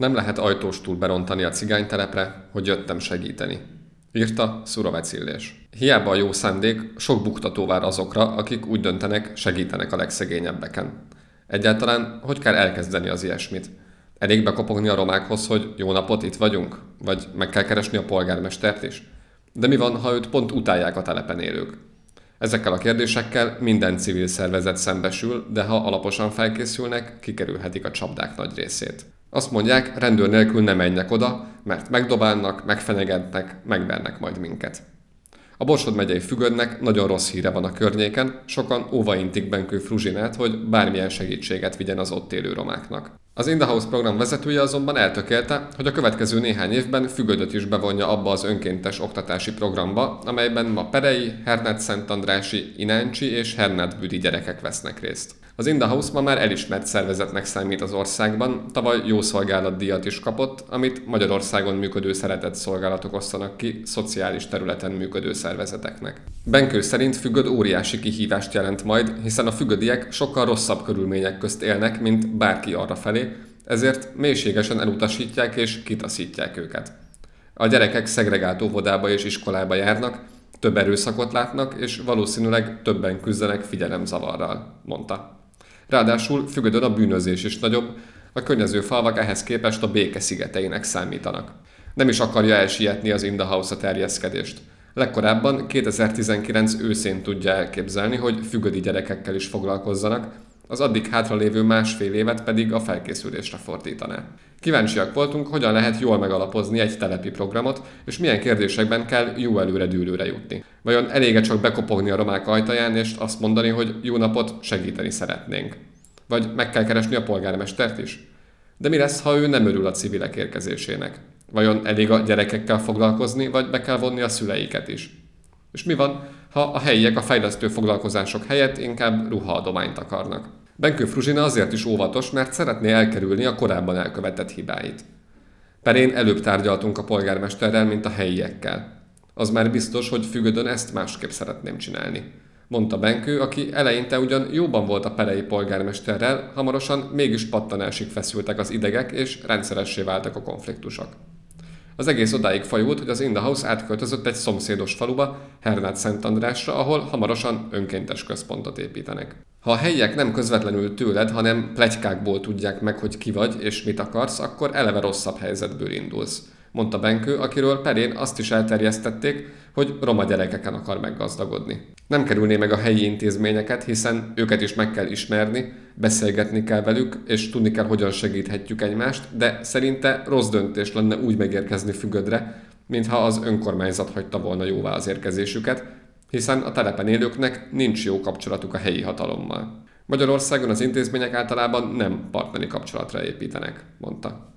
Nem lehet ajtóstól berontani a cigánytelepre, hogy jöttem segíteni. Írta Szurovec Illés. Hiába a jó szándék, sok buktató vár azokra, akik úgy döntenek, segítenek a legszegényebbeken. Egyáltalán hogy kell elkezdeni az ilyesmit? Elég bekopogni a romákhoz, hogy jó napot, itt vagyunk? Vagy meg kell keresni a polgármestert is? De mi van, ha őt pont utálják a telepen élők? Ezekkel a kérdésekkel minden civil szervezet szembesül, de ha alaposan felkészülnek, kikerülhetik a csapdák nagy részét. Azt mondják, rendőr nélkül nem menjek oda, mert megdobálnak, megfenyegetnek, megvernek majd minket. A Borsod megyei fügödnek nagyon rossz híre van a környéken, sokan óvaintik Benkő Fruzsinát, hogy bármilyen segítséget vigyen az ott élő romáknak. Az In the House program vezetője azonban eltökélte, hogy a következő néhány évben fügödöt is bevonja abba az önkéntes oktatási programba, amelyben ma Perei, Hernát Szentandrási, Ináncsi és Hernát Büdi gyerekek vesznek részt. Az In ma már elismert szervezetnek számít az országban, tavaly jó szolgálatdíjat is kapott, amit Magyarországon működő szeretett szolgálatok osztanak ki szociális területen működő szervezeteknek. Benkő szerint függöd óriási kihívást jelent majd, hiszen a függödiek sokkal rosszabb körülmények közt élnek, mint bárki arra felé, ezért mélységesen elutasítják és kitaszítják őket. A gyerekek szegregált óvodába és iskolába járnak, több erőszakot látnak, és valószínűleg többen küzdenek figyelemzavarral, mondta. Ráadásul Fügödön a bűnözés is nagyobb, a környező falvak ehhez képest a béke szigeteinek számítanak. Nem is akarja elsietni az Indahouse a terjeszkedést. Legkorábban 2019 őszén tudja elképzelni, hogy fügödi gyerekekkel is foglalkozzanak, az addig hátralévő másfél évet pedig a felkészülésre fordítaná. Kíváncsiak voltunk, hogyan lehet jól megalapozni egy telepi programot, és milyen kérdésekben kell jó előre dűlőre jutni. Vajon elége csak bekopogni a romák ajtaján, és azt mondani, hogy jó napot segíteni szeretnénk? Vagy meg kell keresni a polgármestert is? De mi lesz, ha ő nem örül a civilek érkezésének? Vajon elég a gyerekekkel foglalkozni, vagy be kell vonni a szüleiket is? És mi van, ha a helyiek a fejlesztő foglalkozások helyett inkább ruhaadományt akarnak? Benkő Fruzsina azért is óvatos, mert szeretné elkerülni a korábban elkövetett hibáit. Perén előbb tárgyaltunk a polgármesterrel, mint a helyiekkel. Az már biztos, hogy Fügödön ezt másképp szeretném csinálni. Mondta Benkő, aki eleinte ugyan jóban volt a perei polgármesterrel, hamarosan mégis pattanásig feszültek az idegek, és rendszeressé váltak a konfliktusok. Az egész odáig fajult, hogy az Indahouse átköltözött egy szomszédos faluba, Hernát Szent Andrásra, ahol hamarosan önkéntes központot építenek. Ha a helyiek nem közvetlenül tőled, hanem plegykákból tudják meg, hogy ki vagy és mit akarsz, akkor eleve rosszabb helyzetből indulsz mondta Benkő, akiről Perén azt is elterjesztették, hogy roma gyerekeken akar meggazdagodni. Nem kerülné meg a helyi intézményeket, hiszen őket is meg kell ismerni, beszélgetni kell velük, és tudni kell, hogyan segíthetjük egymást, de szerinte rossz döntés lenne úgy megérkezni fügödre, mintha az önkormányzat hagyta volna jóvá az érkezésüket, hiszen a telepen élőknek nincs jó kapcsolatuk a helyi hatalommal. Magyarországon az intézmények általában nem partneri kapcsolatra építenek, mondta.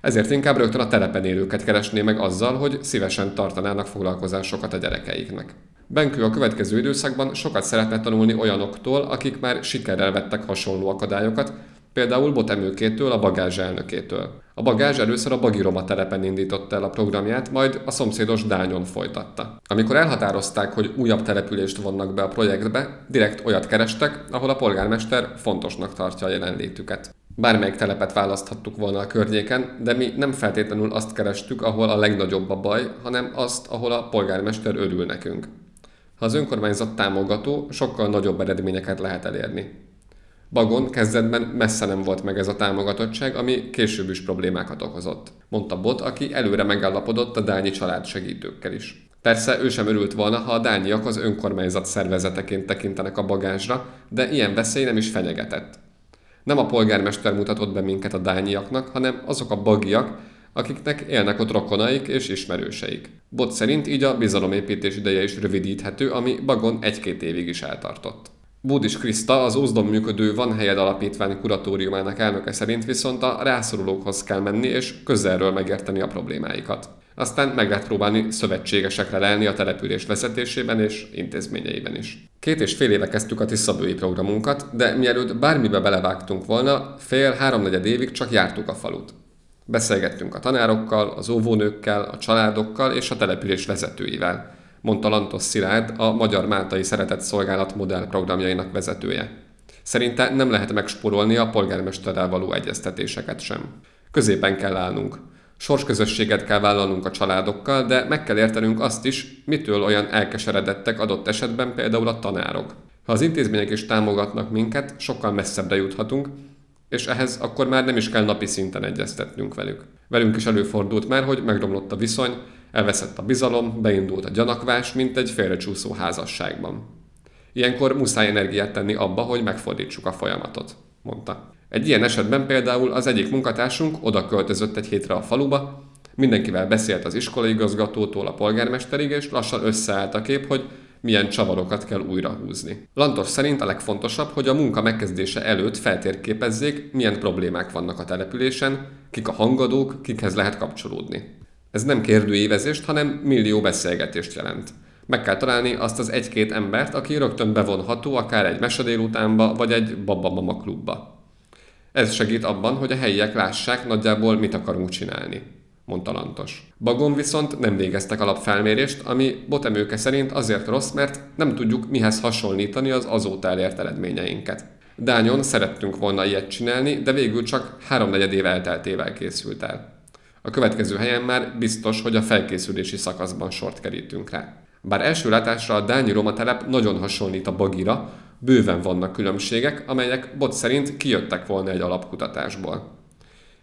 Ezért inkább rögtön a telepen élőket keresné meg azzal, hogy szívesen tartanának foglalkozásokat a gyerekeiknek. Benkő a következő időszakban sokat szeretne tanulni olyanoktól, akik már sikerrel vettek hasonló akadályokat, például Botemőkétől, a bagázs elnökétől. A bagázs először a Bagiroma telepen indította el a programját, majd a szomszédos Dányon folytatta. Amikor elhatározták, hogy újabb települést vonnak be a projektbe, direkt olyat kerestek, ahol a polgármester fontosnak tartja a jelenlétüket. Bármelyik telepet választhattuk volna a környéken, de mi nem feltétlenül azt kerestük, ahol a legnagyobb a baj, hanem azt, ahol a polgármester örül nekünk. Ha az önkormányzat támogató, sokkal nagyobb eredményeket lehet elérni. Bagon kezdetben messze nem volt meg ez a támogatottság, ami később is problémákat okozott, mondta Bot, aki előre megállapodott a Dányi család segítőkkel is. Persze ő sem örült volna, ha a dányiak az önkormányzat szervezeteként tekintenek a bagázsra, de ilyen veszély nem is fenyegetett. Nem a polgármester mutatott be minket a dányiaknak, hanem azok a bagiak, akiknek élnek ott rokonaik és ismerőseik. Bot szerint így a bizalomépítés ideje is rövidíthető, ami Bagon egy-két évig is eltartott. Bódis Kriszta, az Ózdon működő Van Helyed Alapítvány kuratóriumának elnöke szerint viszont a rászorulókhoz kell menni és közelről megérteni a problémáikat. Aztán meg lehet próbálni szövetségesekre lelni a település vezetésében és intézményeiben is. Két és fél éve kezdtük a Tiszabői programunkat, de mielőtt bármibe belevágtunk volna, fél-háromnegyed évig csak jártuk a falut. Beszélgettünk a tanárokkal, az óvónőkkel, a családokkal és a település vezetőivel, mondta Lantos Szilárd, a Magyar Máltai Szeretett Szolgálat modell programjainak vezetője. Szerinte nem lehet megspórolni a polgármesterrel való egyeztetéseket sem. Középen kell állnunk. Sorsközösséget kell vállalnunk a családokkal, de meg kell értenünk azt is, mitől olyan elkeseredettek adott esetben például a tanárok. Ha az intézmények is támogatnak minket, sokkal messzebbre juthatunk, és ehhez akkor már nem is kell napi szinten egyeztetnünk velük. Velünk is előfordult már, hogy megromlott a viszony, elveszett a bizalom, beindult a gyanakvás, mint egy félrecsúszó házasságban. Ilyenkor muszáj energiát tenni abba, hogy megfordítsuk a folyamatot, mondta. Egy ilyen esetben például az egyik munkatársunk oda költözött egy hétre a faluba, mindenkivel beszélt az iskolaigazgatótól a polgármesterig, és lassan összeállt a kép, hogy milyen csavarokat kell újra húzni. Lantos szerint a legfontosabb, hogy a munka megkezdése előtt feltérképezzék, milyen problémák vannak a településen, kik a hangadók, kikhez lehet kapcsolódni. Ez nem kérdőévezést, hanem millió beszélgetést jelent. Meg kell találni azt az egy-két embert, aki rögtön bevonható akár egy mesedélutánba, vagy egy babamama klubba. Ez segít abban, hogy a helyiek lássák nagyjából mit akarunk csinálni, mondta Lantos. Bagon viszont nem végeztek alapfelmérést, ami Botemőke szerint azért rossz, mert nem tudjuk mihez hasonlítani az azóta elért eredményeinket. Dányon szerettünk volna ilyet csinálni, de végül csak háromnegyed év elteltével készült el. A következő helyen már biztos, hogy a felkészülési szakaszban sort kerítünk rá. Bár első látásra a Dányi Roma telep nagyon hasonlít a Bagira, bőven vannak különbségek, amelyek bot szerint kijöttek volna egy alapkutatásból.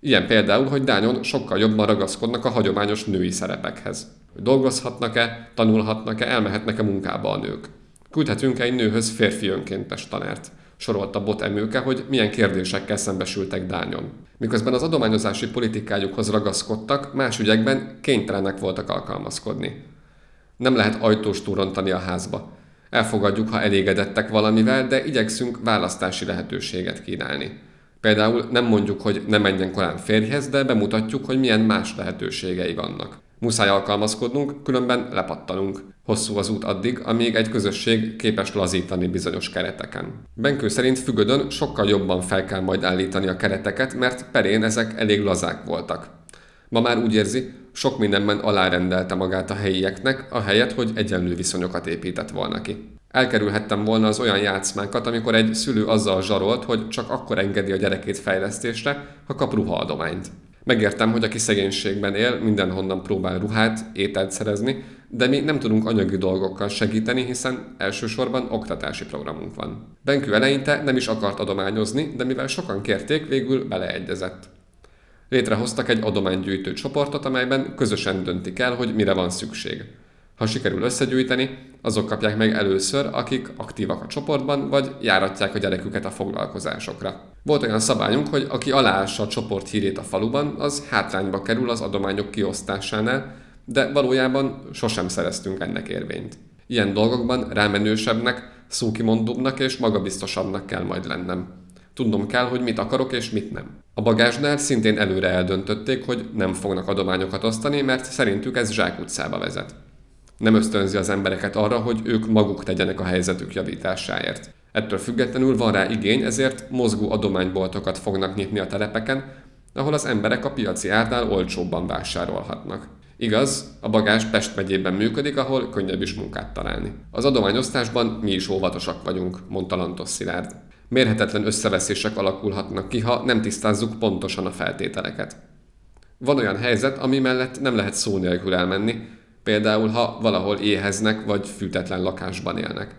Ilyen például, hogy Dányon sokkal jobban ragaszkodnak a hagyományos női szerepekhez. Dolgozhatnak-e, tanulhatnak-e, elmehetnek-e munkába a nők. Küldhetünk egy nőhöz férfi önkéntes tanárt sorolta Bot Emőke, hogy milyen kérdésekkel szembesültek Dányon. Miközben az adományozási politikájukhoz ragaszkodtak, más ügyekben kénytelenek voltak alkalmazkodni. Nem lehet ajtós túrontani a házba. Elfogadjuk, ha elégedettek valamivel, de igyekszünk választási lehetőséget kínálni. Például nem mondjuk, hogy ne menjen korán férjhez, de bemutatjuk, hogy milyen más lehetőségei vannak. Muszáj alkalmazkodnunk, különben lepattanunk. Hosszú az út addig, amíg egy közösség képes lazítani bizonyos kereteken. Benkő szerint Fügödön sokkal jobban fel kell majd állítani a kereteket, mert perén ezek elég lazák voltak. Ma már úgy érzi, sok mindenben alárendelte magát a helyieknek, ahelyett, hogy egyenlő viszonyokat épített volna ki. Elkerülhettem volna az olyan játszmákat, amikor egy szülő azzal zsarolt, hogy csak akkor engedi a gyerekét fejlesztésre, ha kap ruhaadományt. Megértem, hogy aki szegénységben él, mindenhonnan próbál ruhát, ételt szerezni, de mi nem tudunk anyagi dolgokkal segíteni, hiszen elsősorban oktatási programunk van. Benkő eleinte nem is akart adományozni, de mivel sokan kérték, végül beleegyezett. Létrehoztak egy adománygyűjtő csoportot, amelyben közösen döntik el, hogy mire van szükség. Ha sikerül összegyűjteni, azok kapják meg először, akik aktívak a csoportban, vagy járatják a gyereküket a foglalkozásokra. Volt olyan szabályunk, hogy aki aláássa a csoport hírét a faluban, az hátrányba kerül az adományok kiosztásánál, de valójában sosem szereztünk ennek érvényt. Ilyen dolgokban rámenősebbnek, szókimondóbbnak és magabiztosabbnak kell majd lennem. Tudnom kell, hogy mit akarok és mit nem. A bagásnál szintén előre eldöntötték, hogy nem fognak adományokat osztani, mert szerintük ez zsákutcába vezet nem ösztönzi az embereket arra, hogy ők maguk tegyenek a helyzetük javításáért. Ettől függetlenül van rá igény, ezért mozgó adományboltokat fognak nyitni a telepeken, ahol az emberek a piaci árnál olcsóbban vásárolhatnak. Igaz, a bagás Pest megyében működik, ahol könnyebb is munkát találni. Az adományosztásban mi is óvatosak vagyunk, mondta Lantos Szilárd. Mérhetetlen összeveszések alakulhatnak ki, ha nem tisztázzuk pontosan a feltételeket. Van olyan helyzet, ami mellett nem lehet szó nélkül elmenni, Például, ha valahol éheznek vagy fűtetlen lakásban élnek.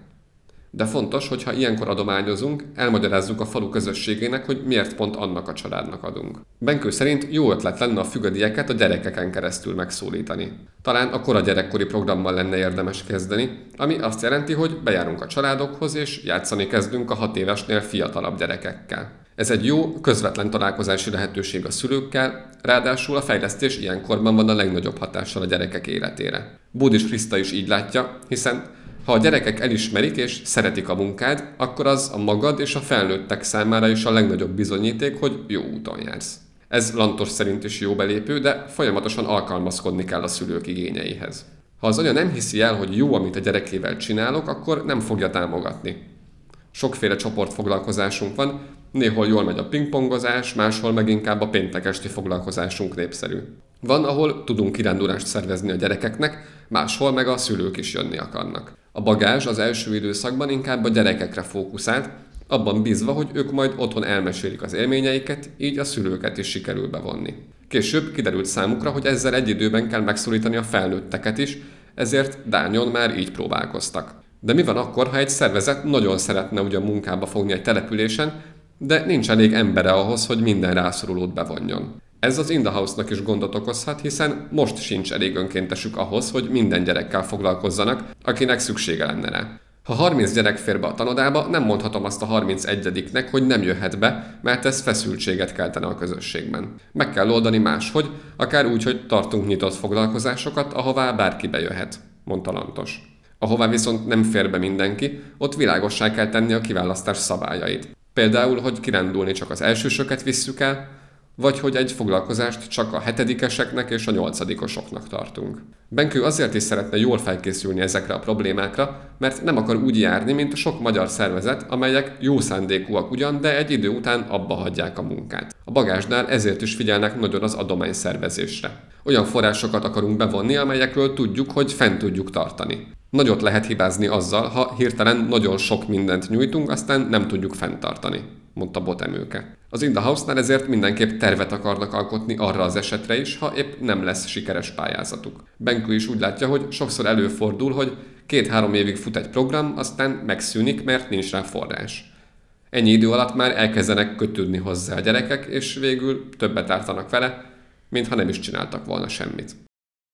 De fontos, hogy ha ilyenkor adományozunk, elmagyarázzuk a falu közösségének, hogy miért pont annak a családnak adunk. Benkő szerint jó ötlet lenne a fügödieket a gyerekeken keresztül megszólítani. Talán a kora gyerekkori programmal lenne érdemes kezdeni, ami azt jelenti, hogy bejárunk a családokhoz és játszani kezdünk a hat évesnél fiatalabb gyerekekkel. Ez egy jó, közvetlen találkozási lehetőség a szülőkkel, ráadásul a fejlesztés ilyenkorban van a legnagyobb hatással a gyerekek életére. Bódis Kriszta is így látja, hiszen ha a gyerekek elismerik és szeretik a munkád, akkor az a magad és a felnőttek számára is a legnagyobb bizonyíték, hogy jó úton jársz. Ez Lantos szerint is jó belépő, de folyamatosan alkalmazkodni kell a szülők igényeihez. Ha az anya nem hiszi el, hogy jó, amit a gyerekével csinálok, akkor nem fogja támogatni. Sokféle csoportfoglalkozásunk van, néhol jól megy a pingpongozás, máshol meg inkább a péntek esti foglalkozásunk népszerű. Van, ahol tudunk kirándulást szervezni a gyerekeknek, máshol meg a szülők is jönni akarnak. A bagázs az első időszakban inkább a gyerekekre fókuszált, abban bízva, hogy ők majd otthon elmesélik az élményeiket, így a szülőket is sikerül bevonni. Később kiderült számukra, hogy ezzel egy időben kell megszólítani a felnőtteket is, ezért Dányon már így próbálkoztak. De mi van akkor, ha egy szervezet nagyon szeretne ugyan munkába fogni egy településen, de nincs elég embere ahhoz, hogy minden rászorulót bevonjon? Ez az Indahouse-nak is gondot okozhat, hiszen most sincs elég önkéntesük ahhoz, hogy minden gyerekkel foglalkozzanak, akinek szüksége lenne rá. Ha 30 gyerek fér be a tanodába, nem mondhatom azt a 31-nek, hogy nem jöhet be, mert ez feszültséget keltene a közösségben. Meg kell oldani máshogy, akár úgy, hogy tartunk nyitott foglalkozásokat, ahová bárki bejöhet, mondta Lantos. Ahová viszont nem fér be mindenki, ott világossá kell tenni a kiválasztás szabályait. Például, hogy kirándulni csak az elsősöket visszük el, vagy hogy egy foglalkozást csak a hetedikeseknek és a nyolcadikosoknak tartunk. Benkő azért is szeretne jól felkészülni ezekre a problémákra, mert nem akar úgy járni, mint sok magyar szervezet, amelyek jó szándékúak ugyan, de egy idő után abba hagyják a munkát. A bagásnál ezért is figyelnek nagyon az adomány szervezésre. Olyan forrásokat akarunk bevonni, amelyekről tudjuk, hogy fent tudjuk tartani. Nagyot lehet hibázni azzal, ha hirtelen nagyon sok mindent nyújtunk, aztán nem tudjuk fenntartani mondta Botemőke. Az In the House-nál ezért mindenképp tervet akarnak alkotni arra az esetre is, ha épp nem lesz sikeres pályázatuk. Benkő is úgy látja, hogy sokszor előfordul, hogy két-három évig fut egy program, aztán megszűnik, mert nincs rá forrás. Ennyi idő alatt már elkezdenek kötődni hozzá a gyerekek, és végül többet ártanak vele, mintha nem is csináltak volna semmit.